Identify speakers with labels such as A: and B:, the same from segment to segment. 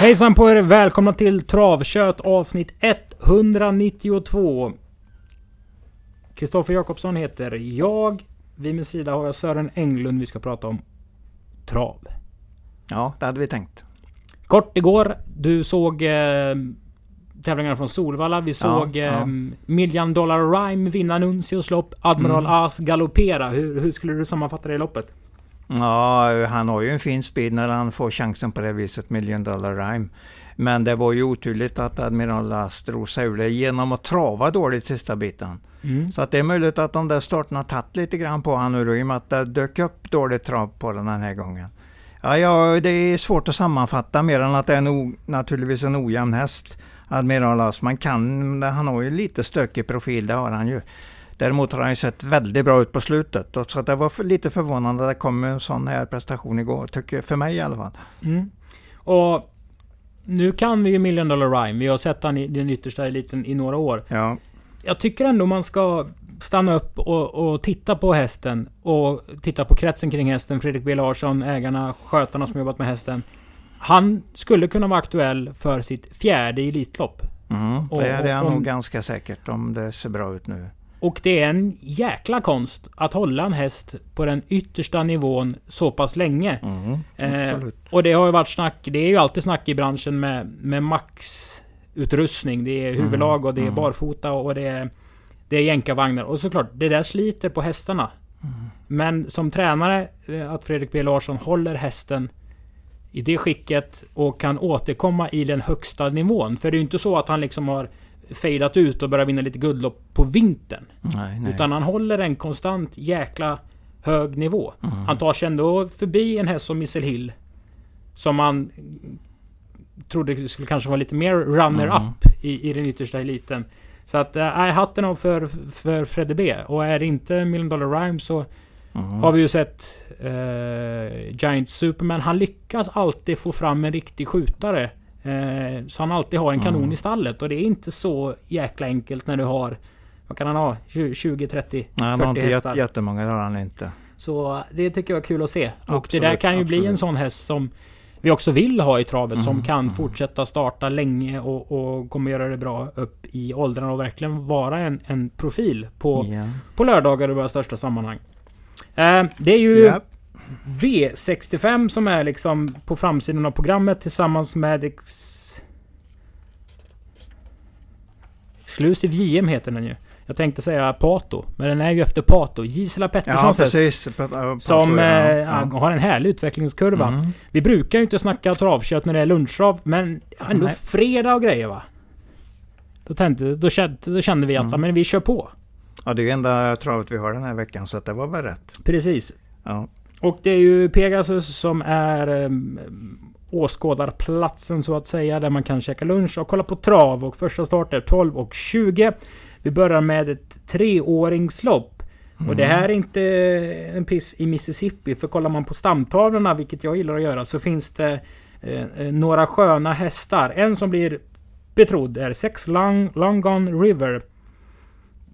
A: Hejsan på er! Välkomna till Travkött avsnitt 192. Kristoffer Jakobsson heter jag. Vid min sida har jag Sören Englund. Vi ska prata om trav.
B: Ja, det hade vi tänkt.
A: Kort igår. Du såg eh, tävlingarna från Solvalla. Vi såg
B: ja.
A: eh, Million Dollar Rhyme vinna Nuncios lopp. Admiral
B: Mm.
A: As galoppera. Hur, hur skulle du sammanfatta det loppet?
B: Ja, han har ju en fin speed när han får chansen på det viset, Million Dollar Rhyme. Men det var ju oturligt att Admiral Last drog sig ur det genom att trava dåligt sista biten.
A: Mm.
B: Så att det är möjligt att de där starterna tagit lite grann på han nu i och med att det dök upp dåligt trav på den den här gången. Ja, ja, det är svårt att sammanfatta mer än att det är en naturligtvis en ojämn häst. Admiral As. Man kan, han har ju lite stökig profil, det har han ju. Däremot har han ju sett väldigt bra ut på slutet. Och Så att det var lite förvånande att det kom en sån här prestation igår, tycker för mig i alla fall.
A: Mm. Och nu kan vi ju Million Dollar Rhyme. Vi har sett han i den yttersta eliten i några år.
B: Ja,
A: Jag tycker ändå man ska stanna upp och, och titta på hästen. Och titta på kretsen kring hästen. Fredrik B Larsson, ägarna, skötarna som jobbat med hästen. Han skulle kunna vara aktuell för sitt fjärde Elitlopp.
B: mm, det är det är
A: och-
B: nog ganska säkert om det ser bra ut nu.
A: Och det är en jäkla konst att hålla en häst på den yttersta nivån så pass länge.
B: Mm,
A: Eh. Och det har ju varit snack. Det är ju alltid snack i branschen med, med maxutrustning. Det är huvudlag och det är
B: mm.
A: barfota och det är, det är jänkarvagnar. Och såklart, det där sliter på hästarna.
B: Mm.
A: Men som tränare, eh, att Fredrik B Larsson håller hästen i det skicket och kan återkomma i den högsta nivån. För det är ju inte så att han liksom har fejdat ut och börjat vinna lite guldlopp på vintern.
B: Nej, nej.
A: Utan han håller en konstant jäkla hög nivå.
B: Mm.
A: Han tar sig ändå förbi en häst som Missile Hill. Som man trodde skulle kanske vara lite mer runner-up
B: Mm.
A: i, i den yttersta eliten. Så att, äh, hatten av för, för Fredde B. Och är det inte Million Dollar Rhyme så
B: Mm.
A: har vi ju sett eh, Giant Superman. Han lyckas alltid få fram en riktig skjutare. Eh, så han alltid har en kanon
B: Mm.
A: i stallet. Och det är inte så jäkla enkelt när du har... Vad kan han ha? 20, 20 30,
B: Nej, han har
A: 40
B: inte
A: hästar.
B: jätte, jättemånga, det har han inte.
A: Så det tycker jag är kul att se. och det
B: Absolut,
A: där kan ju bli en
B: absolut.
A: sån häst som vi också vill ha i travet. som
B: Mm,
A: kan
B: mm.
A: fortsätta starta länge och, och kommer göra det bra upp i åldrarna och verkligen vara en, en profil på,
B: Ja.
A: på lördagar i våra största sammanhang. Eh, det är ju
B: Ja.
A: V65 som är liksom på framsidan av programmet tillsammans med... Ex... Exclusive JM heter den ju. Jag tänkte säga Pato, men den är ju efter Pato. Gisela
B: Ja,
A: Petterssons häst.
B: precis.
A: Som eh,
B: ja.
A: har en härlig utvecklingskurva.
B: Mm.
A: Vi brukar ju inte snacka travkött när det är lunchtrav, men ändå
B: Nej.
A: fredag och grejer va? Då, tänkte, då, kände, då kände vi att
B: Mm.
A: men vi kör på.
B: Ja, det är ju enda travet vi har den här veckan, så att det var väl rätt.
A: Precis.
B: Ja.
A: Och det är ju Pegasus som är um, åskådarplatsen så att säga. Där man kan käka lunch och kolla på trav. Och första start är 12 och 20. Vi börjar med ett treåringslopp. Och det här är inte en piss i Mississippi. För kollar man på stamtavlorna, vilket jag gillar att göra, så finns det eh, eh, några sköna hästar. En som blir betrodd är Sex Long, Long Gone River.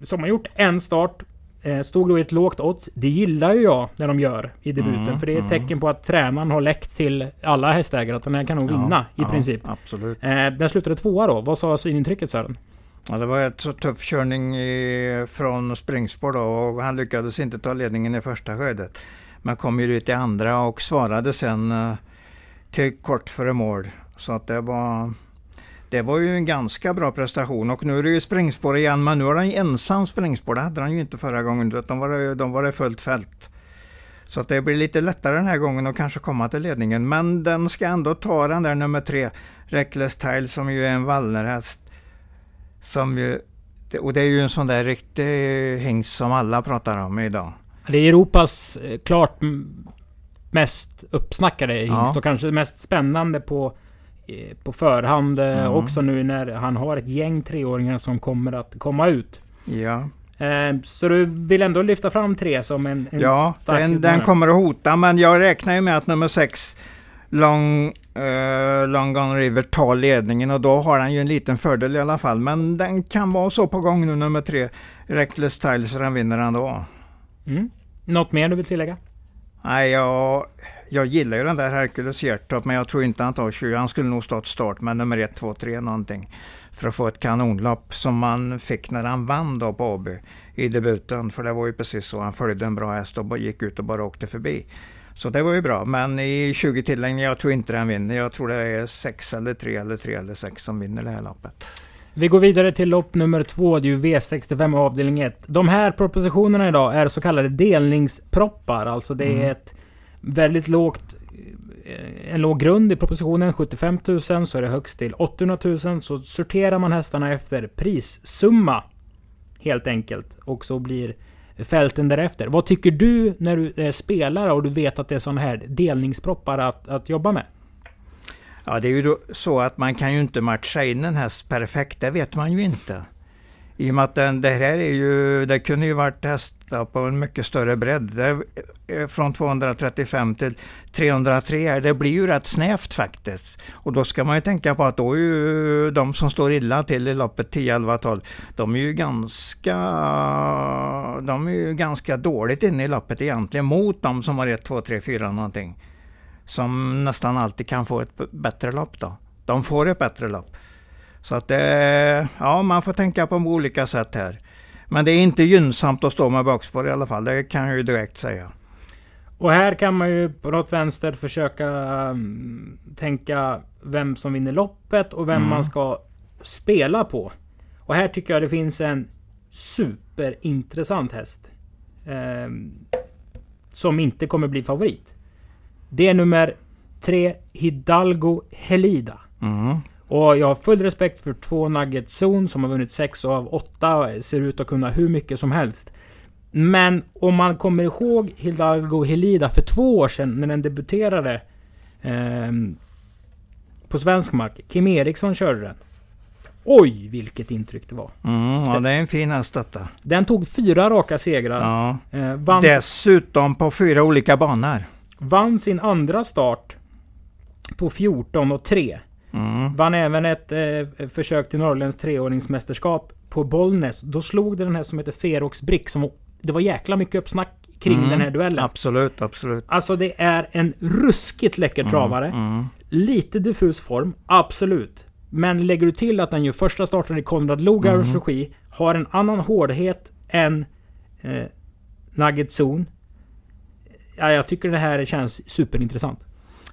A: Som har gjort en start. Eh, stod då i ett lågt odds. Det gillar ju jag när de gör i debuten.
B: Mm,
A: för det är ett
B: mm.
A: tecken på att tränaren har läckt till alla hästägare att den här kan nog
B: Ja,
A: vinna i
B: ja,
A: princip.
B: Absolut.
A: Eh, den slutade tvåa då. Vad sa synintrycket Sören?
B: Ja, det var ett så tuff körning i, från springspår då och han lyckades inte ta ledningen i första skedet. Men kom ju ut i andra och svarade sen eh, till kort före mål. Så att det var det var ju en ganska bra prestation och nu är det ju springspår igen men nu har han ensam springspår. Det hade han ju inte förra gången utan var det, de var det fullt fält. Så att det blir lite lättare den här gången att kanske komma till ledningen. Men den ska ändå ta den där nummer tre, Reckless Tile som ju är en Wallnerhäst. Som ju, och det är ju en sån där riktig hingst som alla pratar om idag.
A: Det är Europas eh, klart mest uppsnackade hingst
B: Ja.
A: och kanske mest spännande på, på förhand eh,
B: Mm.
A: också nu när han har ett gäng treåringar som kommer att komma ut.
B: Ja,
A: Eh, så du vill ändå lyfta fram tre som en, en
B: ja den, den kommer att hota men jag räknar ju med att nummer sex Long, eh, Long Gone River tar ledningen och då har han ju en liten fördel i alla fall. Men den kan vara så på gång nu nummer tre, Reckless Tile, så den vinner ändå.
A: Mm. Något mer du vill tillägga?
B: Nej, jag, Jag gillar ju den där Hercules Hjertop men jag tror inte han tar 20. Han skulle nog stått start med nummer 1, 2, 3 någonting. För att få ett kanonlopp som man fick när han vann då på AB i debuten. För det var ju precis så. Han följde en bra häst och gick ut och bara åkte förbi. Så det var ju bra. Men i 20 tillägg, jag tror inte den vinner. Jag tror det är 6 eller 3 eller 3 eller 6 som vinner det här loppet.
A: Vi går vidare till lopp nummer två, det är ju V65 avdelning 1. De här propositionerna idag är så kallade delningsproppar. Alltså det är mm. ett väldigt lågt eh, en låg grund i propositionen, 75 000, så är det högst till 800 000. Så sorterar man hästarna efter prissumma. Helt enkelt. Och så blir fälten därefter. Vad tycker du när du eh, är spelare och du vet att det är sådana här delningsproppar att, att jobba med?
B: Ja, det är ju så att man kan ju inte matcha in en häst perfekt, det vet man ju inte. I och med att den, det här är ju, det kunde ju varit hästar på en mycket större bredd. Det, eh, från 235 till 303, det blir ju rätt snävt faktiskt. Och då ska man ju tänka på att då är ju de som står illa till i loppet 10, 11, 12, de är ju ganska, de är ju ganska dåligt inne i loppet egentligen mot de som har 1, 2, 3, 4 någonting som nästan alltid kan få ett bättre lopp då. De får ett bättre lopp. Så att det, ja man får tänka på olika sätt här. Men det är inte gynnsamt att stå med bakspår i alla fall, det kan jag ju direkt säga.
A: Och här kan man ju på något vänster försöka um, tänka vem som vinner loppet och vem mm. man ska spela på. Och här tycker jag det finns en superintressant häst. Eh, som inte kommer bli favorit. Det är nummer tre, Hidalgo Helida. Mm. Och jag har full respekt för två Nugget Zone som har vunnit sex av åtta och ser ut att kunna hur mycket som helst. Men om man kommer ihåg Hidalgo Helida för två år sedan när den debuterade eh, på svensk mark. Kim Eriksson körde den. Oj, vilket intryck det var.
B: Mm, ja, det är en fin häst detta.
A: Den tog fyra raka segrar.
B: Ja. Eh, Dessutom på fyra olika banor.
A: Vann sin andra start på 14 och 3. Mm. Vann även ett eh, försök till Norrländs treåringsmästerskap på Bollnäs. Då slog det den här som heter Ferox Brick. Som, det var jäkla mycket uppsnack kring mm. den här duellen.
B: Absolut, absolut.
A: Alltså det är en ruskigt läcker mm, travare. Mm. Lite diffus form, absolut. Men lägger du till att den gör första starten i Konrad Lugauers mm. regi. Har en annan hårdhet än eh, Nugget Zone ja, jag tycker det här känns superintressant.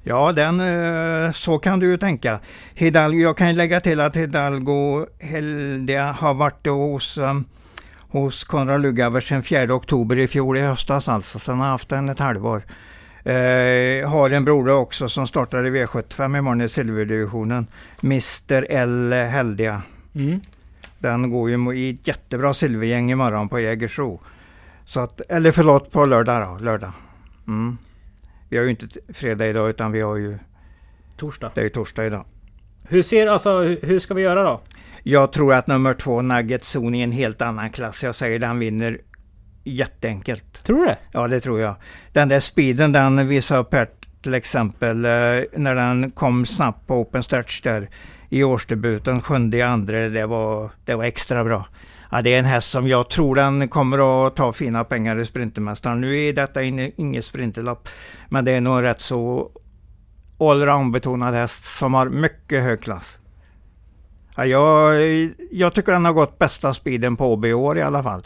B: Ja, den, eh, så kan du ju tänka. Hidalgo, jag kan lägga till att Hidalgo Heldia har varit hos, um, hos Konrad Lugauer sedan 4 oktober i fjol i höstas alltså. Sen har haft den ett halvår. Eh, har en broder också som startar i V75 imorgon i silverdivisionen. Mr L Heldia. Mm. Den går ju i ett jättebra silvergäng imorgon på Jägersro. Så att, eller förlåt, på lördag då, lördag. Mm. Vi har ju inte fredag idag utan vi har ju...
A: Torsdag.
B: Det är ju torsdag idag.
A: Hur ser alltså, hur ska vi göra då?
B: Jag tror att nummer två, Nugget Zone, är en helt annan klass. Jag säger den vinner jätteenkelt.
A: Tror du det?
B: Ja, det tror jag. Den där speeden den visade här till exempel eh, när den kom snabbt på open stretch där i årsdebuten, sjunde i andra, det var, det var extra bra. Ja, det är en häst som jag tror den kommer att ta fina pengar i Sprintermästaren. Nu är detta inget sprinterlopp, men det är nog rätt så allround-betonad häst som har mycket hög klass. Ja, jag, jag tycker den har gått bästa speeden på OB i år i alla fall.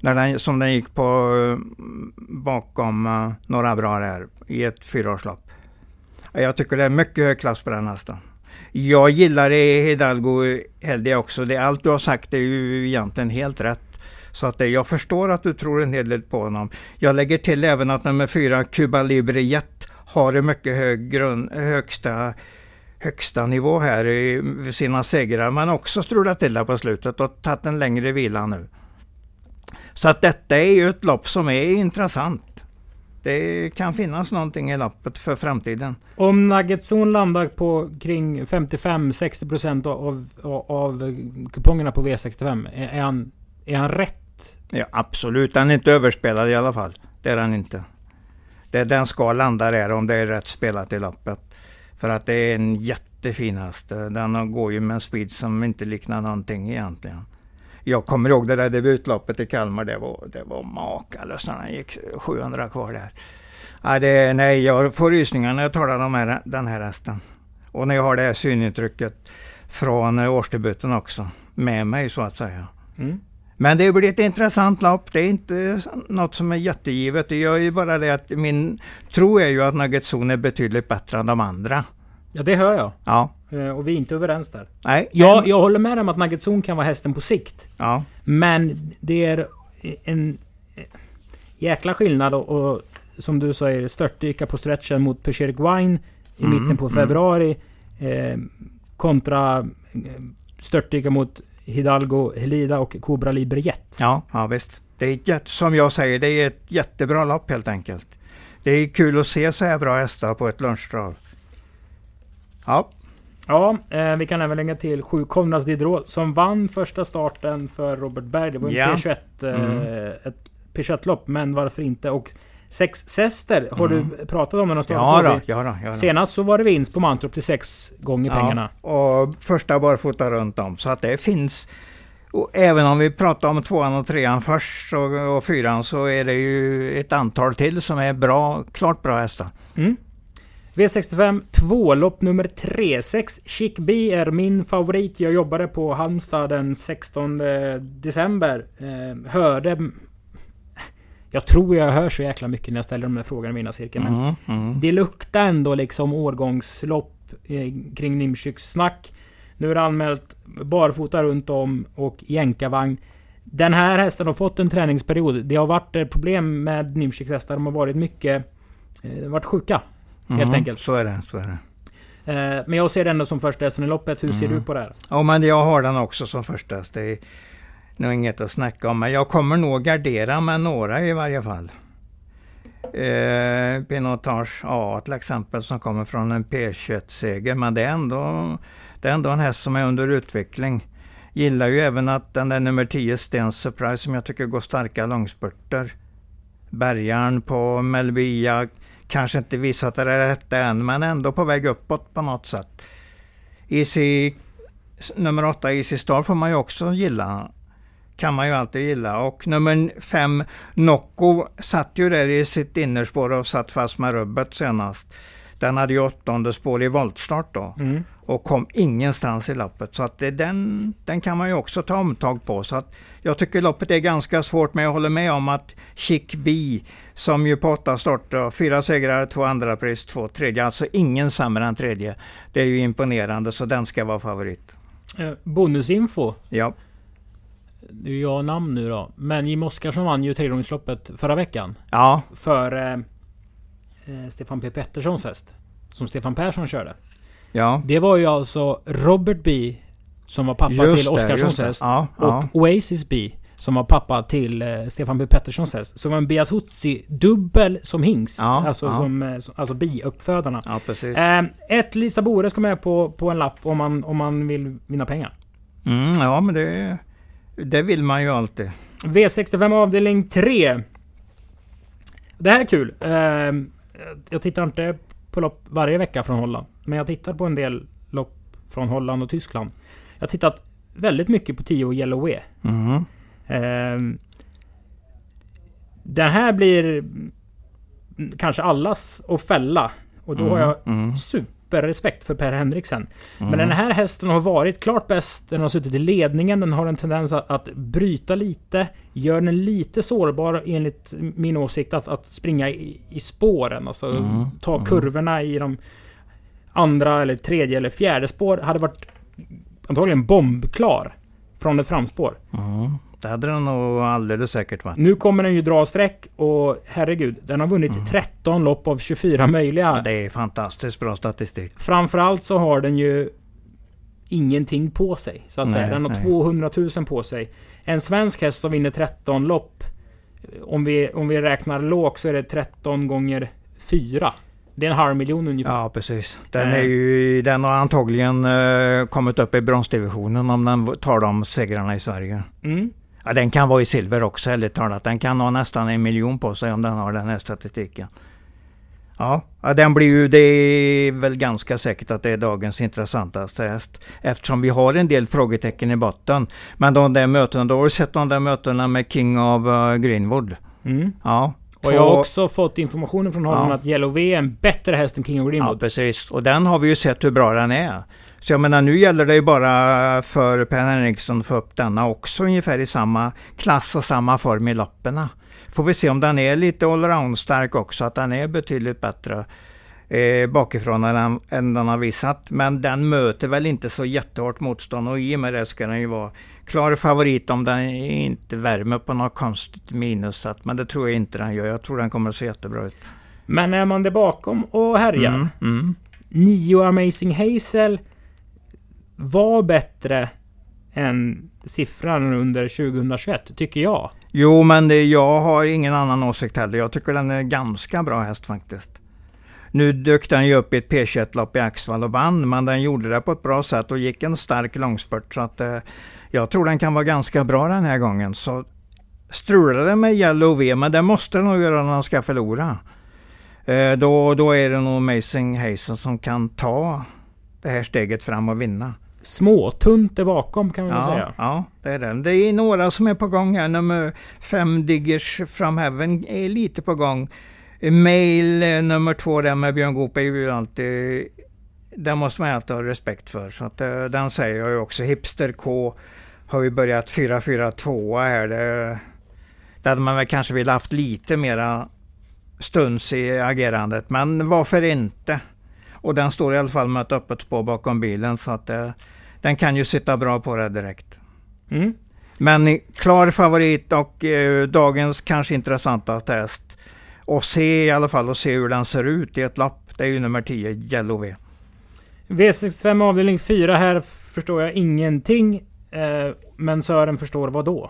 B: När den, som den gick på mm, bakom eh, några bra där i ett fyraårslopp. Ja, jag tycker det är mycket hög klass på den hästen. Jag gillar Hidalgo Heldia också. Det, allt du har sagt är ju egentligen helt rätt. Så att det, jag förstår att du tror en hel del på honom. Jag lägger till även att nummer fyra, Cuba Libre Jet, har en mycket hög grund, högsta, högsta nivå här i sina segrar. Men också strulat till det på slutet och tagit en längre vila nu. Så att detta är ju ett lopp som är intressant det kan finnas någonting i lappet för framtiden.
A: Om Nuggetzon landar på kring 55-60% av, av, av kupongerna på V65, är han, är han rätt?
B: Ja, absolut. Han är inte överspelad i alla fall. Det är han inte. Det, den ska landa där om det är rätt spelat i lappet. För att det är en jättefin häst. Den går ju med en speed som inte liknar någonting egentligen. Jag kommer ihåg det där debutloppet i Kalmar, det var, det var makalöst när han gick 700 kvar där. Ja, det, nej, jag får rysningar när jag talar om här, den här hästen. Och när jag har det här synintrycket från årsdebuten också med mig så att säga. Mm. Men det blir ett intressant lopp. Det är inte något som är jättegivet. Det gör ju bara det att min tro är ju att Nugget Zone är betydligt bättre än de andra.
A: Ja, det hör jag.
B: Ja.
A: Eh, och vi är inte överens där.
B: Nej.
A: Jag, jag håller med om att Nugget Zone kan vara hästen på sikt.
B: Ja.
A: Men det är en jäkla skillnad och, och som du säger störtdyka på stretchen mot Perseric Wine i mm, mitten på mm. februari. Eh, kontra eh, störtdyka mot Hidalgo, Helida och Cobra Libre Jet.
B: Ja, ja visst. Det är ett, som jag säger, det är ett jättebra lopp helt enkelt. Det är kul att se så här bra hästar på ett lunchtrav. Ja.
A: Ja, eh, vi kan även lägga till sju Konrads Diderot som vann första starten för Robert Berg. Det var en ja. P21, eh, mm. ett P21-lopp, men varför inte? Och Sex Sester har mm. du pratat om när de
B: startade ja, då, ja, då, ja då.
A: Senast så var det vinst på Mantorp till sex gånger ja, pengarna.
B: Och första barfota runt om. Så att det finns... Och även om vi pratar om tvåan och trean först och, och fyran så är det ju ett antal till som är bra, klart bra hästar.
A: Mm. V65 2-lopp nummer 3. 6 Chic B är min favorit. Jag jobbade på Halmstad den 16 december. Eh, hörde jag tror jag hör så jäkla mycket när jag ställer de här frågorna i mina cirklar. Men mm, mm. det luktar ändå liksom årgångslopp eh, kring Nimshyks snack. Nu är det anmält barfota runt om och jänkarvagn. Den här hästen har fått en träningsperiod. Det har varit problem med Nimshyks hästar. De har varit mycket... Eh, varit sjuka. Mm, helt enkelt.
B: Så är det. Så är det.
A: Eh, men jag ser den som första hästen i loppet. Hur ser mm. du på det här?
B: Ja men jag har den också som första häst nog inget att snacka om, men jag kommer nog gardera med några i varje fall. Eh, Pinotage A till exempel som kommer från en P21-seger, men det är, ändå, det är ändå en häst som är under utveckling. Gillar ju även att den där nummer 10 Stens Surprise som jag tycker går starka långspurter. Bergaren på Melvia kanske inte visat det rätta än, men ändå på väg uppåt på något sätt. Easy, nummer 8 Easy Star får man ju också gilla kan man ju alltid gilla. Och nummer fem, Nocco, satt ju där i sitt innerspår och satt fast med rubbet senast. Den hade ju åttonde spår i voltstart då. Mm. Och kom ingenstans i loppet. Så att den, den kan man ju också ta omtag på. Så att jag tycker loppet är ganska svårt men jag håller med om att Chic B som ju på åtta starter, fyra segrar, två andra pris, två tredje. Alltså ingen sämre än tredje. Det är ju imponerande så den ska vara favorit.
A: Eh, bonusinfo.
B: Ja
A: det är jag namn nu då. Men Jim Oskarsson vann ju tregångsloppet förra veckan.
B: Ja.
A: För eh, eh Stefan P Petterssons häst. Som Stefan Persson körde.
B: Ja.
A: Det var ju alltså Robert B. Som var pappa just till Oskarssons häst.
B: Ja,
A: och ja. Oasis B. Som var pappa till eh, Stefan P Petterssons häst. Som var en Biasuzzi dubbel som hingst.
B: Ja,
A: alltså
B: ja.
A: som eh, alltså bi-uppfödarna.
B: Ja, precis.
A: Eh, ett Lisa Bore ska med på, på en lapp om man, om man vill vinna pengar.
B: Mm, ja men det det vill man ju alltid.
A: V65 avdelning 3. Det här är kul. Ehm, jag tittar inte på lopp varje vecka från Holland. Men jag tittar på en del lopp från Holland och Tyskland. Jag har tittat väldigt mycket på 10 Yellow Way.
B: Mm.
A: Den här blir kanske allas att fälla. Och då mm. har jag mm. super superrespekt för Per Henriksen. Mm. Men den här hästen har varit klart bäst. Den har suttit i ledningen. Den har en tendens att, att bryta lite. Gör den lite sårbar enligt min åsikt att, att springa i, i spåren. Alltså ta kurvorna i de andra eller tredje eller fjärde spår. Hade varit antagligen bombklar från ett framspår.
B: Mm. Det hade den nog alldeles säkert varit.
A: Nu kommer den ju dra streck och herregud, den har vunnit mm. 13 lopp av 24 möjliga.
B: Ja, det är fantastiskt bra statistik.
A: Framförallt så har den ju ingenting på sig. Så att nej, säga. Den har nej. 200 000 på sig. En svensk häst som vinner 13 lopp. Om vi, om vi räknar lågt så är det 13 gånger 4. Det är en halv miljon ungefär.
B: Ja, precis. Den, är ju, den har antagligen uh, kommit upp i bronsdivisionen om den tar de segrarna i Sverige.
A: Mm.
B: Ja, den kan vara i silver också, ärligt talat. Den kan ha nästan en miljon på sig om den har den här statistiken. Ja, den blir ju, det är väl ganska säkert att det är dagens intressantaste häst. Eftersom vi har en del frågetecken i botten. Men de där mötena, då har du sett de där mötena med King of uh, Greenwood.
A: Mm.
B: Ja,
A: Och jag har också fått informationen från honom ja. att Yellow V är en bättre häst än King of Greenwood.
B: Ja, precis. Och den har vi ju sett hur bra den är. Så jag menar, nu gäller det ju bara för Per Henriksson att få upp denna också ungefär i samma klass och samma form i lopperna. Får vi se om den är lite allround stark också, att den är betydligt bättre eh, bakifrån än, än den har visat. Men den möter väl inte så jättehårt motstånd och i och med det ska den ju vara klar favorit om den inte värmer på något konstigt minus. Men det tror jag inte den gör. Jag tror den kommer att se jättebra ut.
A: Men är man där bakom och härjar? Mm, mm. Nio Amazing Hazel var bättre än siffran under 2021, tycker jag.
B: Jo, men det, jag har ingen annan åsikt heller. Jag tycker den är ganska bra häst faktiskt. Nu dök den ju upp i ett P21-lopp i Axvall och vann, men den gjorde det på ett bra sätt och gick en stark långspurt. Så att, eh, jag tror den kan vara ganska bra den här gången. Så strular det med Yellow V, men det måste den nog göra när den ska förlora. Eh, då, då är det nog Amazing Hazel som kan ta det här steget fram och vinna
A: småtunt där bakom kan man
B: ja,
A: säga.
B: Ja, det är det. Det är några som är på gång här. Nummer fem Diggers from Heaven är lite på gång. Mail eh, nummer två där med Björn Goop är ju alltid... Den måste man alltid ha respekt för. Så att, eh, den säger jag ju också. Hipster K har ju börjat 4-4-2 här. Det, det hade man väl kanske velat haft lite mera stuns i agerandet. Men varför inte? Och den står i alla fall med ett öppet spår bakom bilen så att eh, den kan ju sitta bra på det direkt. Mm. Men klar favorit och eh, dagens kanske intressanta test. Och se i alla fall och se hur den ser ut i ett lopp. Det är ju nummer 10, Yellow V.
A: V65 avdelning 4 här förstår jag ingenting. Eh, men Sören förstår vad då?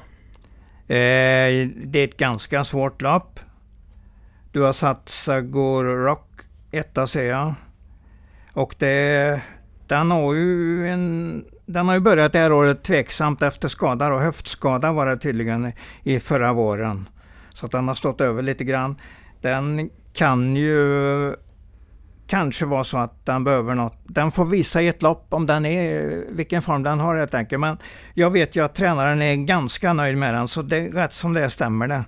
B: Eh, det är ett ganska svårt lopp. Du har satt Sagor Rock etta ser jag. Och det, den har ju en den har ju börjat det här året tveksamt efter skada och höftskada var det tydligen i förra våren. Så att den har stått över lite grann. Den kan ju kanske vara så att den behöver något. Den får visa i ett lopp om den är, vilken form den har helt enkelt. Men jag vet ju att tränaren är ganska nöjd med den så det är rätt som det stämmer det.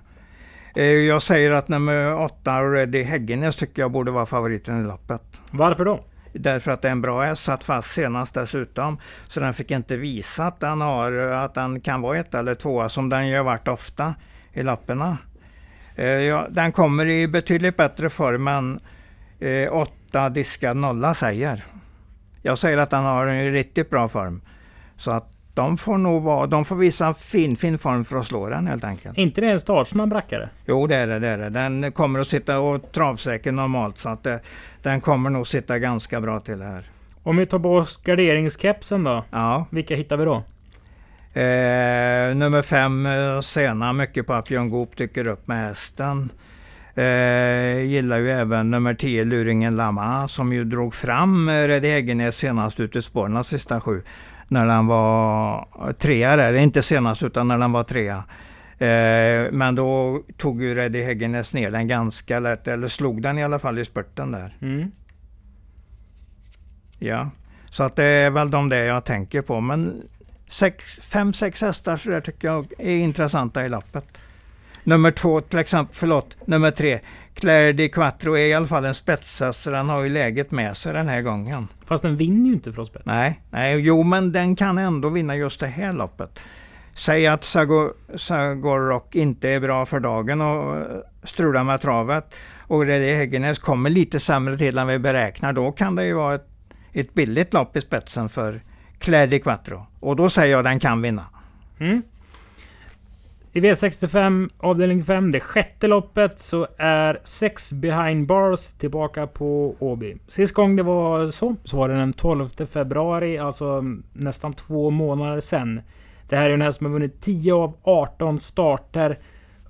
B: Eh, jag säger att nummer åtta, Ready Häggenäs, tycker jag borde vara favoriten i loppet.
A: Varför då?
B: Därför att det är en bra häst, satt fast senast dessutom. Så den fick inte visa att den, har, att den kan vara ett eller tvåa som den har varit ofta i lapparna. Eh, ja, den kommer i betydligt bättre form än eh, åtta diskad nolla säger. Jag säger att den har en riktigt bra form. Så att de får nog vara, de får visa fin, fin form för att slå den helt enkelt.
A: inte det en startsnabb rackare?
B: Jo det är det, det är det. Den kommer att sitta och travsäker normalt så att det, den kommer nog sitta ganska bra till här.
A: Om vi tar bort garderingskepsen då? Ja. Vilka hittar vi då?
B: Eh, nummer fem, eh, Sena, mycket på att Björn Goop dyker upp med hästen. Eh, gillar ju även nummer 10, Luringen Lama, som ju drog fram eh, Reddy Häggenäs senast ut i spåren sista sju. När den var trea där, inte senast utan när den var trea. Eh, men då tog ju Reddy Häggenäs ner den ganska lätt, eller slog den i alla fall i spurten där. Mm. Ja, så att det är väl de där jag tänker på. Men sex, fem, sex hästar så där tycker jag är intressanta i lappet. Nummer två till exempel, förlåt, nummer tre. Claire di Quattro är i alla fall en spetshäst så den har ju läget med sig den här gången.
A: Fast den vinner ju inte från spets.
B: Nej, nej, jo men den kan ändå vinna just det här loppet. Säg att Sagorok inte är bra för dagen och strular med travet och Reddy Häggenäs kommer lite sämre till än vi beräknar. Då kan det ju vara ett, ett billigt lopp i spetsen för Claire di Quattro. Och då säger jag att den kan vinna. Mm.
A: I V65 avdelning 5, det sjätte loppet, så är 6 behind bars tillbaka på Åby. Sist gång det var så, så var det den 12 februari, alltså nästan två månader sedan. Det här är en häst som har vunnit 10 av 18 starter.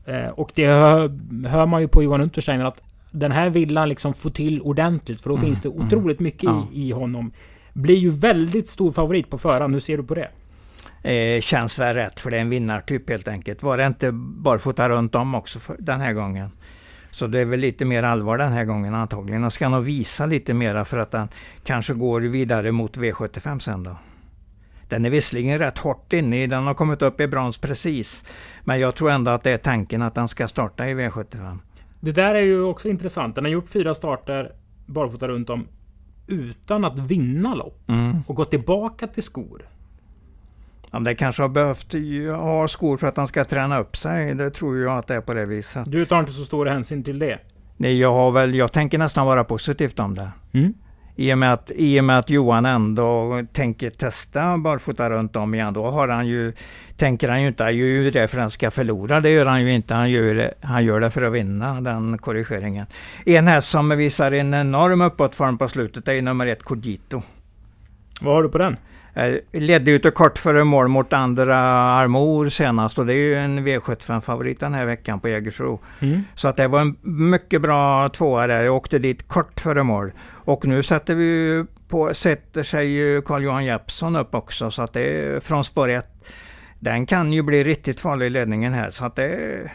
A: Eh, och det hör, hör, man ju på Johan Untersteiner att den här vill han liksom få till ordentligt. För då mm, finns det mm. otroligt mycket mm, i, i honom. Blir ju väldigt stor favorit på förhand. Hur ser du på det?
B: Eh, känns väl rätt för det är en vinnartyp helt enkelt. Var det inte barfota runt om också för, den här gången? Så det är väl lite mer allvar den här gången antagligen. Han ska nog visa lite mera för att han kanske går vidare mot V75 sen då. Den är visserligen rätt hårt inne i, den har kommit upp i brons precis. Men jag tror ändå att det är tanken att den ska starta i V75.
A: Det där är ju också intressant. Den har gjort fyra starter barfota runt om utan att vinna lopp.
B: Mm.
A: Och gått tillbaka till skor.
B: Ja, det kanske har behövt ha skor för att han ska träna upp sig. Det tror jag att det är på det viset.
A: Du tar inte så stor hänsyn till det?
B: Nej, jag, har väl, jag tänker nästan vara positivt om det.
A: Mm.
B: I och, med att, I och med att Johan ändå tänker testa barfota runt om igen, då har han ju, tänker han ju inte, han gör det för att han ska förlora. Det gör han ju inte. Han gör det, han gör det för att vinna den korrigeringen. En häst som visar en enorm uppåtform på slutet är nummer ett Cogito.
A: Vad har du på den?
B: Eh, ledde ju till kort före mål mot andra Armor senast och det är ju en V75-favorit den här veckan på Jägersro.
A: Mm.
B: Så att det var en mycket bra tvåa där. Jag åkte dit kort före mål. Och nu sätter, vi på, sätter sig ju Carl-Johan Jeppsson upp också så att det är från spår 1. Den kan ju bli riktigt farlig i ledningen här så att det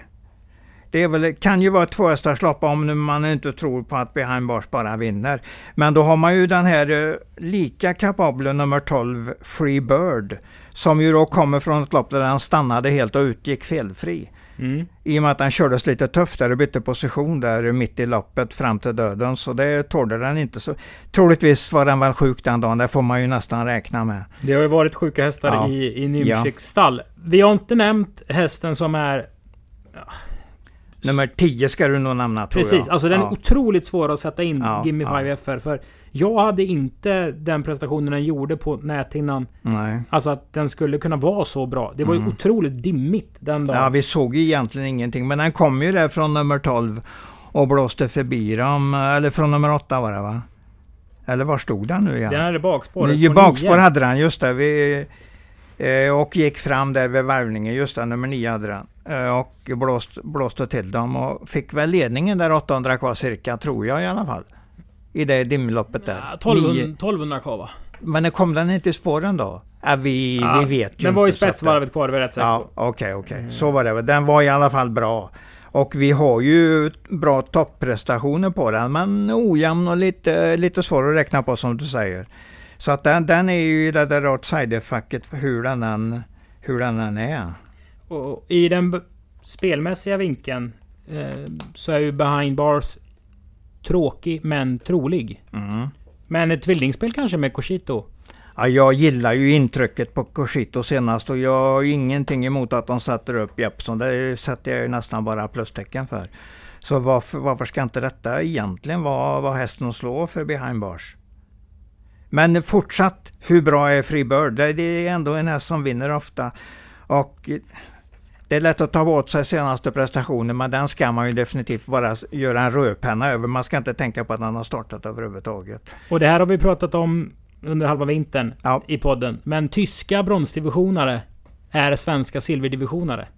B: det är väl, kan ju vara ett tvåhästarslopp om nu man inte tror på att Behind Bars bara vinner. Men då har man ju den här eh, lika kapabla nummer 12 Free Bird. Som ju då kommer från ett lopp där han stannade helt och utgick felfri.
A: Mm.
B: I och med att den kördes lite tufft där och bytte position där mitt i loppet fram till döden. Så det tålde den inte. så Troligtvis var den väl sjuk den dagen. Det får man ju nästan räkna med.
A: Det har ju varit sjuka hästar
B: Ja.
A: i, i Nymschiks stall. Vi har inte nämnt hästen som är...
B: Nummer 10 ska du nog nämna tror
A: Precis,
B: jag.
A: alltså den är
B: ja.
A: otroligt svår att sätta in,
B: Ja,
A: Gimme
B: ja.
A: 5 FR. För jag hade inte den prestationen den gjorde på näthinnan.
B: Nej.
A: Alltså att den skulle kunna vara så bra. Det var ju
B: Mm.
A: otroligt dimmigt den dagen.
B: Ja, vi såg ju egentligen ingenting. Men den kom ju där från nummer 12 och blåste förbi dem. Eller från nummer 8 var det va? Eller var stod den nu igen?
A: Den hade bakspår.
B: Ju bakspår
A: nio.
B: hade den, just det. Vi, eh, och gick fram där vid varvningen, just det, nummer 9 hade den. Eh, och blåst, blåste till dem och fick väl ledningen där 800 kvar cirka, tror jag i alla fall. I det dimloppet där.
A: Ja, 1200,
B: Nio.
A: 1200 kvar va?
B: Men kom den inte i spåren då? Ja, vi,
A: Ja,
B: vi vet ju
A: Den var i
B: inte, att det-
A: spetsvarvet kvar, det var rätt säker
B: Ja, okej, okej. Så var det. Den var i alla fall bra. Och vi har ju bra topprestationer på den, men ojämn och lite, lite svår att räkna på som du säger. Så att den, den är ju i det där outsider-facket hur den, än, hur den än är.
A: Och i den spelmässiga vinkeln eh, så är ju behind bars tråkig men trolig.
B: Mm.
A: Men ett tvillingspel kanske med Koshito?
B: Ja, jag gillar ju intrycket på Corsito senast och jag har ingenting emot att de sätter upp Jeppsson. Det sätter jag ju nästan bara plustecken för. Så varför, varför ska inte detta egentligen vara, vara hästen att slå för behind bars? Men fortsatt, hur bra är Free Bird? Det, är ändå en häst som vinner ofta. Och det är lätt att ta åt sig senaste prestationen men den ska man ju definitivt bara göra en rödpenna över. Man ska inte tänka på att han har startat överhuvudtaget.
A: Och det här har vi pratat om under halva vintern
B: Ja.
A: i podden. Men tyska bronsdivisionare är svenska silverdivisionare.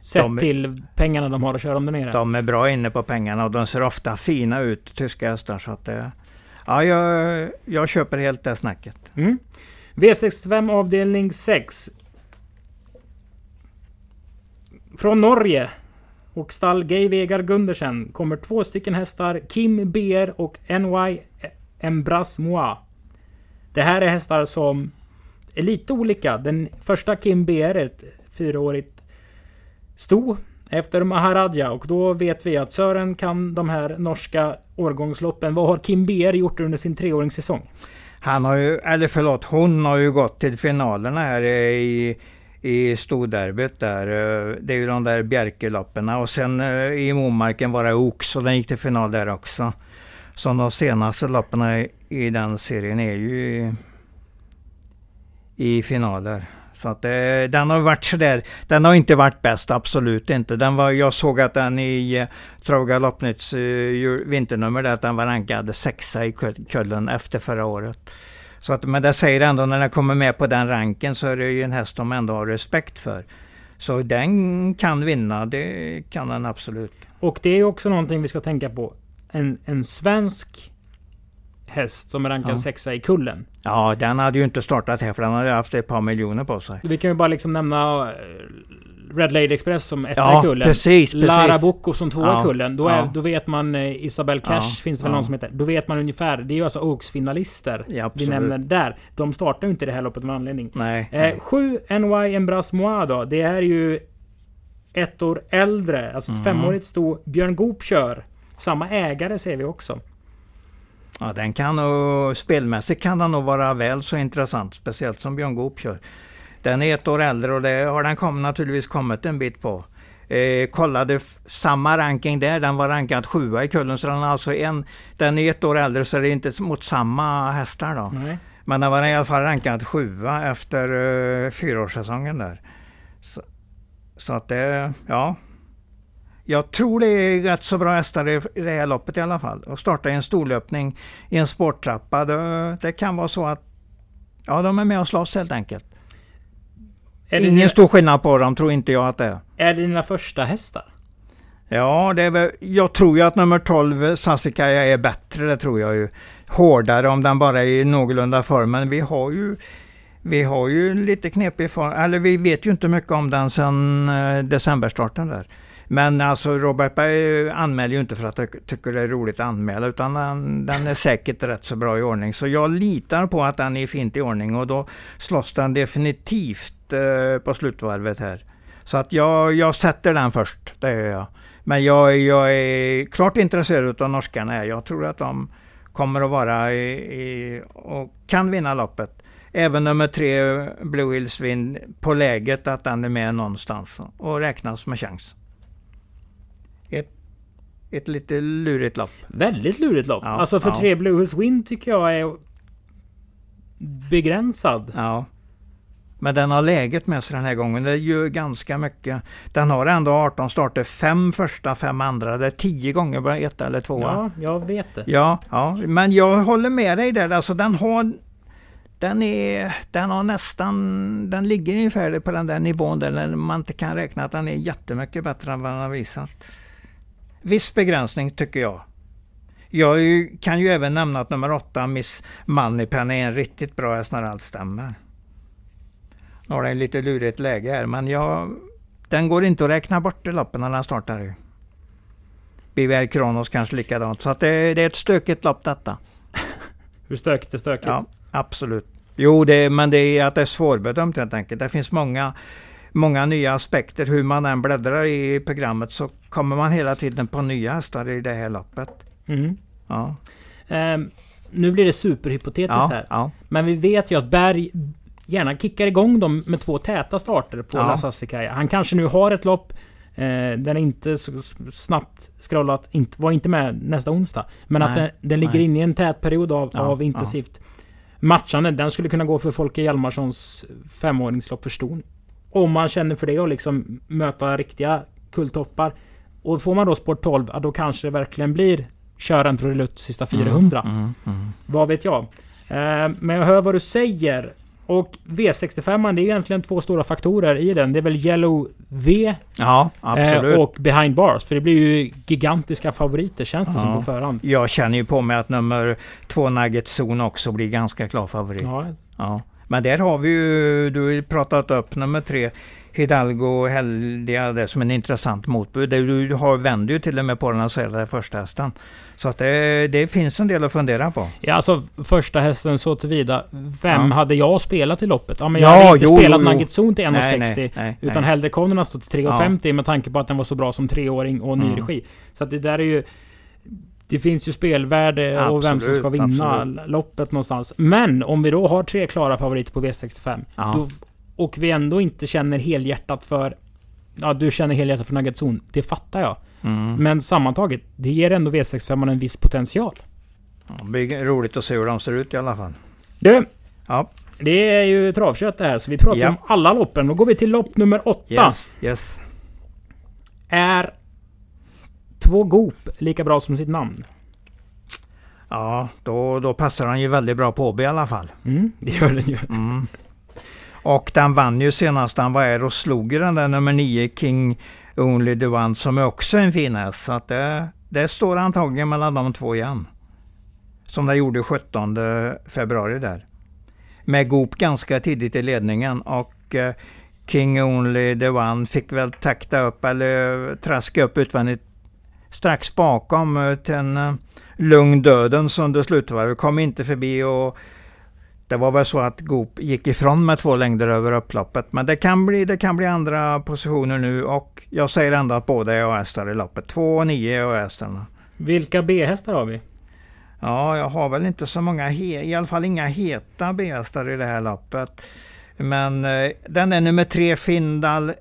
A: Sett
B: De
A: till pengarna de har att köra om där nere.
B: De är bra inne på pengarna och de ser ofta fina ut, tyska hästar. Så att det, ja, jag, jag köper helt det snacket.
A: Mm. V65 avdelning 6. Från Norge och stall Gay Vegar Gundersen kommer två stycken hästar. Kim BR och NY Embras Moi. Det här är hästar som är lite olika. Den första Kim BR är ett fyraårigt sto efter Maharaja och då vet vi att Sören kan de här norska årgångsloppen. Vad har Kim BR gjort under sin treåringssäsong?
B: Han har ju, eller förlåt, hon har ju gått till finalerna här i, i storderbyt där. Eh, det är ju de där Bjerkelopperna och sen eh, i Momarken var det Ox och den gick till final där också. Så de senaste loppen i, den serien är ju i, i finaler. Så att det, den har varit sådär, den har inte varit bäst, absolut inte. Den var, jag såg att den i eh, Trav Galoppnytts eh, vinternummer där, att den var rankad sexa i Köln kullen efter förra året. Så att, men det säger ändå när den kommer med på den ranken så är det ju en häst de ändå har respekt för. Så den kan vinna, det kan den absolut.
A: Och det är också någonting vi ska tänka på. En, en svensk häst som är rankad
B: Ja.
A: sexa i kullen.
B: Ja, den hade ju inte startat här för den hade haft ett par miljoner på sig.
A: Vi kan ju bara liksom nämna eh, Red Lady Express som etta
B: Ja,
A: i kullen.
B: precis, precis.
A: Lara Bocco som tvåa
B: Ja,
A: i kullen. Då, är,
B: ja.
A: då vet man eh, Isabel Cash
B: Ja,
A: finns det väl någon som heter. Då vet man ungefär. Det är ju alltså Oaks-finalister
B: Ja,
A: vi nämner där. De startar ju inte det här loppet med anledning.
B: Nej.
A: Eh, 7 NY Embras Moi då. Det är ju ett år äldre, alltså ett
B: Mm.
A: femårigt sto Björn Goop kör. Samma ägare ser vi också.
B: Ja, den kan nog, spelmässigt kan den nog vara väl så intressant, speciellt som Björn Goop kör. Den är ett år äldre och det har den kom, naturligtvis kommit en bit på. Eh, kollade samma ranking där, den var rankad sjua i kullen, så den, är alltså en, den är ett år äldre så det är inte mot samma hästar då.
A: Nej.
B: Men den var i alla fall rankad sjua efter uh, fyraårssäsongen där. Så, så att det, ja. Jag tror det är rätt så bra hästar i, i det här loppet i alla fall. Att starta i en storlöpning i en sporttrappa, det, det kan vara så att ja, de är med och slåss helt enkelt.
A: Är
B: Ingen
A: dina,
B: stor skillnad på dem, tror inte jag att det är.
A: är det dina första hästar?
B: Ja, det är väl, jag tror ju att nummer 12, Sassikaja, är bättre. Det tror jag ju. Hårdare om den bara är i någorlunda form. Men vi har ju, vi har ju lite knepig form. Eller vi vet ju inte mycket om den sedan eh, decemberstarten där. Men alltså Robert Berg anmäler ju inte för att jag tycker det är roligt att anmäla utan den, den är säkert rätt så bra i ordning. Så jag litar på att den är fint i ordning och då slåss den definitivt eh, på slutvarvet här. Så att jag, jag sätter den först, det gör jag. Men jag, jag är klart intresserad av norskarna. här. Jag tror att de kommer att vara i, i, och kan vinna loppet. Även nummer tre, Blue Hills Wind, på läget att den är med någonstans och räknas med chans. Ett, lite lurigt lopp.
A: Väldigt lurigt lopp.
B: Ja,
A: alltså för
B: ja.
A: tre Blue Hills Win tycker jag är begränsad.
B: Ja. Men den har läget med sig den här gången. Det gör ganska mycket. Den har ändå 18 starter, fem första, fem andra. Det är tio gånger bara ett eller två.
A: Ja, jag vet det.
B: Ja, ja, men jag håller med dig där. Alltså den har den, är, den har nästan, den ligger ungefär på den där nivån där man inte kan räkna att den är jättemycket bättre än vad den har visat. Viss begränsning tycker jag. Jag ju- kan ju även nämna att nummer åtta, Miss Moneypenny, är en riktigt bra häst när allt stämmer. Nu har den lite lurigt läge här, men jag, den går inte att räkna bort i loppen när den startar. ju. BVR Kronos kanske likadant. Så att det, det är ett stökigt lopp detta.
A: Hur stökigt är stökigt?
B: Ja, absolut. Jo, det, men det är att det är svårbedömt helt enkelt. Det finns många, många nya aspekter. Hur man än bläddrar i programmet så kommer man hela tiden på nya hästar i det här loppet.
A: Mhm.
B: Ja,
A: Ehm, nu blir det superhypotetiskt
B: ja,
A: här.
B: ja.
A: Men vi vet ju att Berg gärna kickar igång dem med två täta starter på
B: Ja.
A: La Sassicaia. Han kanske nu har ett lopp. Eh, den är inte så snabbt scrollat. Inte, var inte med nästa onsdag. Men att
B: Nej,
A: den, den ligger inne i en tät period av,
B: Ja,
A: av intensivt matchande. Den skulle kunna gå för Folke Hjalmarssons femåringslopp för ston. Om man känner för det och liksom möta riktiga kulltoppar. Och får man då sport 12, ja, då kanske det verkligen blir köra en trudelutt sista 400.
B: Mm, mm.
A: Vad vet jag? Eh, men jag hör vad du säger. Och V65 det är egentligen två stora faktorer i den. Det är väl Yellow V
B: Ja,
A: eh, och Behind Bars. För det blir ju gigantiska favoriter känns det
B: Ja.
A: som på förhand.
B: Jag känner ju på mig att nummer två Nugget Zone också blir ganska klar favorit.
A: Ja,
B: Ja. Men där har vi ju, du har ju pratat upp nummer tre, Hidalgo Heldia, det som en intressant motbud. Du har, vänder ju till och med på den och säger är första hästen. Så att det, det finns en del att fundera på.
A: ja alltså första hästen så tillvida. Vem
B: Ja.
A: hade jag spelat i loppet? Ja men
B: Ja,
A: jag hade inte
B: jo,
A: spelat. Nugget Zone till 1,60.
B: Nej, nej, nej,
A: Utan Connorna stått till 3,50 med tanke på att den var så bra som treåring och ny
B: Mm.
A: regi. Så att det där är ju... Det finns ju spelvärde och vem som ska
B: Absolut,
A: vinna
B: absolut.
A: loppet någonstans. Men om vi då har tre klara favoriter på V65.
B: Ja.
A: Då, och vi ändå inte känner helhjärtat för... Ja, du känner helhjärtat för Nugget Zone. Det fattar jag.
B: Mm.
A: Men sammantaget, det ger ändå V65 en viss potential.
B: Det blir roligt att se hur de ser ut i alla fall.
A: Du!
B: Ja.
A: Det är ju travkött det här, så vi pratar
B: Ja.
A: om alla loppen. Då går vi till lopp nummer åtta.
B: Yes, yes.
A: Är två Goop lika bra som sitt namn?
B: Ja, då, då passar han ju väldigt bra på Åby i alla fall.
A: Mm, det gör den ju.
B: Mm. Och den vann ju senast han var här och slog den där nummer 9 King Only the One som är också en fin häst. Så att det, det står antagligen mellan de två igen. Som det gjorde 17 februari där. Med Goop ganska tidigt i ledningen och eh, King Only the One fick väl takta upp eller traska upp utvändigt strax bakom eh, till en eh, lugn dödens under slutvarvet. Kom inte förbi och Det var väl så att Goop gick ifrån med två längder över upploppet. Men det kan bli, det kan bli andra positioner nu och jag säger ändå att båda är A-hästar i loppet. Två och nio är A-hästarna.
A: Vilka B-hästar har vi?
B: Ja, jag har väl inte så många, i alla fall inga heta B-hästar i det här loppet. Men eh, den är nummer tre, Findal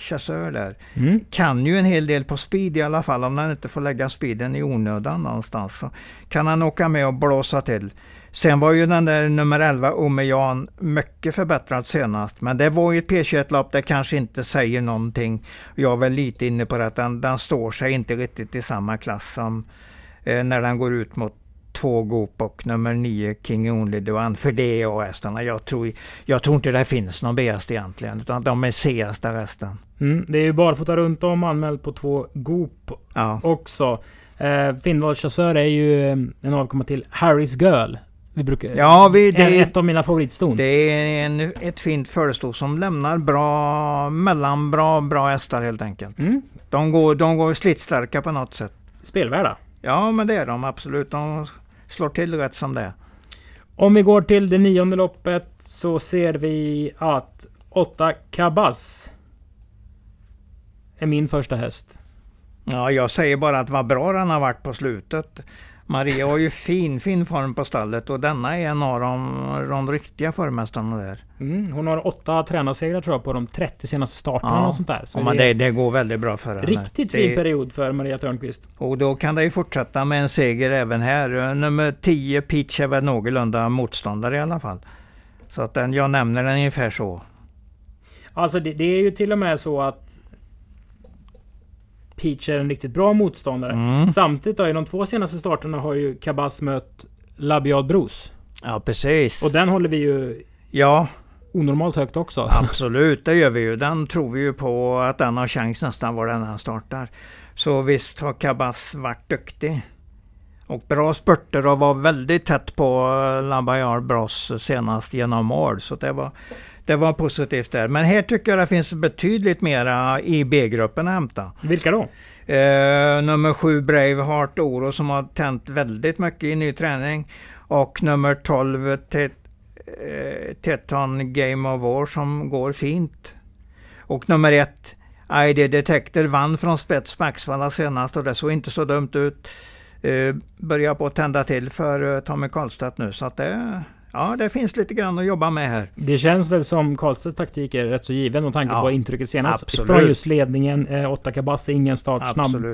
B: Chasseur där. Mm. Kan ju en hel del på speed i alla fall, om han inte får lägga speeden i onödan någonstans. Så kan han åka med och blåsa till. Sen var ju den där nummer 11, Omejan, mycket förbättrad senast. Men det var ju ett P21-lopp, det kanske inte säger någonting. Jag är väl lite inne på att den, den står sig inte riktigt i samma klass som eh, när den går ut mot två Goop och nummer nio King Only Duan. För det är A-hästarna. Jag tror, jag tror inte det finns någon B-häst egentligen. Utan de är C-hästar resten.
A: Mm, det är ju barfota runt om anmält på två Goop ja. också. Eh, Findal Chasseur är ju eh, en avkomma till Harrys Girl. Vi brukar,
B: ja, vi, det
A: är ett av mina favoritston.
B: Det är en, ett fint förestå som lämnar bra, mellanbra, bra hästar helt enkelt. Mm. De, går, de går slitstarka på något sätt.
A: Spelvärda?
B: Ja, men det är de absolut. De slår till rätt som det
A: Om vi går till det nionde loppet så ser vi att 8 Kabas är min första häst.
B: Ja, jag säger bara att vad bra den har varit på slutet. Maria har ju fin, fin form på stallet och denna är en av de, de riktiga förmästarna där.
A: Mm, hon har åtta tränarsegrar tror jag på de 30 senaste starterna ja, och sånt där. Så
B: men det, det, går väldigt bra för henne.
A: Riktigt fin period för Maria Törnqvist.
B: Och då kan det ju fortsätta med en seger även här. Nummer 10 Peach är väl någorlunda motståndare i alla fall. Så att den, jag nämner den ungefär så.
A: Alltså det, det är ju till och med så att Peach är en riktigt bra motståndare. Mm. Samtidigt då, i de två senaste starterna har ju Kabas mött Labiad Bros.
B: Ja, precis.
A: Och den håller vi ju ja. onormalt högt också.
B: Absolut, det gör vi ju. Den tror vi ju på att den har chans nästan var den här startar. Så visst har Kabas varit duktig. Och bra spurter och var väldigt tätt på Labayard Bros senast genom mål. Så det var, det var positivt där. Men här tycker jag det finns betydligt mera i B-gruppen att hämta.
A: Vilka då?
B: Eh, nummer sju Braveheart Oro som har tänt väldigt mycket i ny träning. Och nummer 12 Tet, eh, Teton Game of War som går fint. Och nummer ett ID Detector vann från spets på Axvalla senast och det såg inte så dumt ut. Eh, börjar på att tända till för eh, Tommy Karlstedt nu så att det Ja, det finns lite grann att jobba med här.
A: Det känns väl som Karlstedts taktik är rätt så given med tanke ja, på intrycket senast. Absolut. Från just ledningen, eh, 8 Kabas ingen startsnabb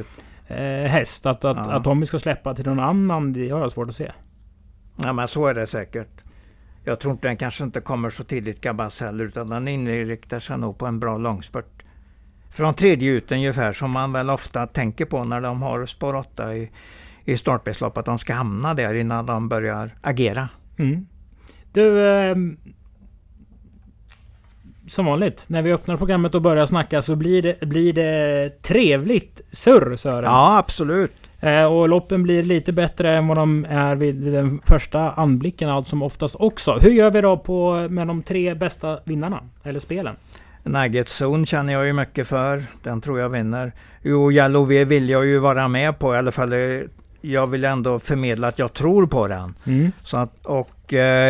A: eh, häst. Att, att, ja. att Tommy ska släppa till någon annan, det har jag svårt att se.
B: Ja, men så är det säkert. Jag tror inte den kanske inte kommer så tidigt Kabas heller, utan den inriktar sig nog på en bra långspurt. Från tredje ut ungefär, som man väl ofta tänker på när de har spår 8 i, i startbildslopp, att de ska hamna där innan de börjar agera. Mm.
A: Du... Eh, som vanligt, när vi öppnar programmet och börjar snacka så blir det, blir det trevligt surr Sören.
B: Ja, absolut.
A: Eh, och loppen blir lite bättre än vad de är vid, vid den första anblicken allt som oftast också. Hur gör vi då på, med de tre bästa vinnarna? Eller spelen?
B: Nugget Zone känner jag ju mycket för. Den tror jag vinner. Jo, Yellow V vill jag ju vara med på i alla fall. Jag vill ändå förmedla att jag tror på den. Mm. Så att, och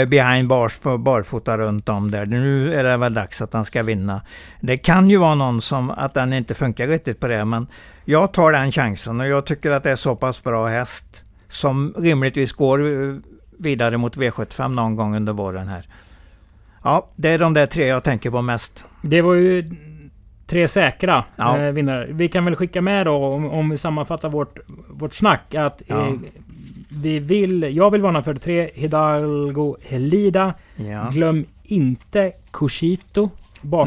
B: behind bars på barfota runt om där. Nu är det väl dags att han ska vinna. Det kan ju vara någon som att den inte funkar riktigt på det, men jag tar den chansen och jag tycker att det är så pass bra häst som rimligtvis går eh, vidare mot V75 någon gång under våren här. Ja, det är de där tre jag tänker på mest.
A: Det var ju tre säkra ja. eh, vinnare. Vi kan väl skicka med då, om, om vi sammanfattar vårt, vårt snack, att ja. eh, vi vill, jag vill varna för tre Hidalgo Helida. Ja. Glöm inte Kushito.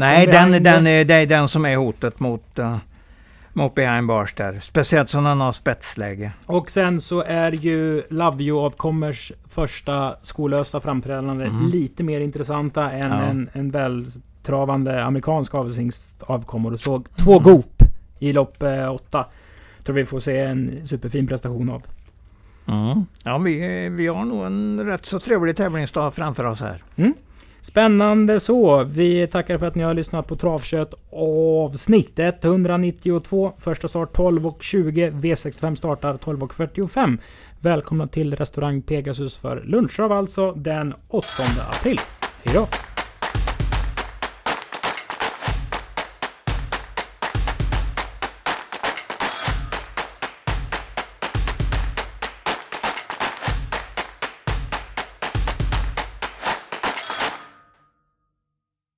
B: Nej, den, den, är, det är den som är hotet mot, uh, mot behind bars där. Speciellt som den har spetsläge.
A: Och sen så är ju Love av Kommers första skolösa framträdande mm. lite mer intressanta än ja. en, en vältravande amerikansk avkommor. Och såg två mm. Goop i lopp eh, åtta. Tror vi får se en superfin prestation av.
B: Mm. Ja, vi, vi har nog en rätt så trevlig tävlingsdag framför oss här. Mm.
A: Spännande så. Vi tackar för att ni har lyssnat på Travkött avsnitt 192. Första start 12.20. V65 startar 12.45. Välkomna till restaurang Pegasus för lunchtrav alltså den 8 april. Hejdå!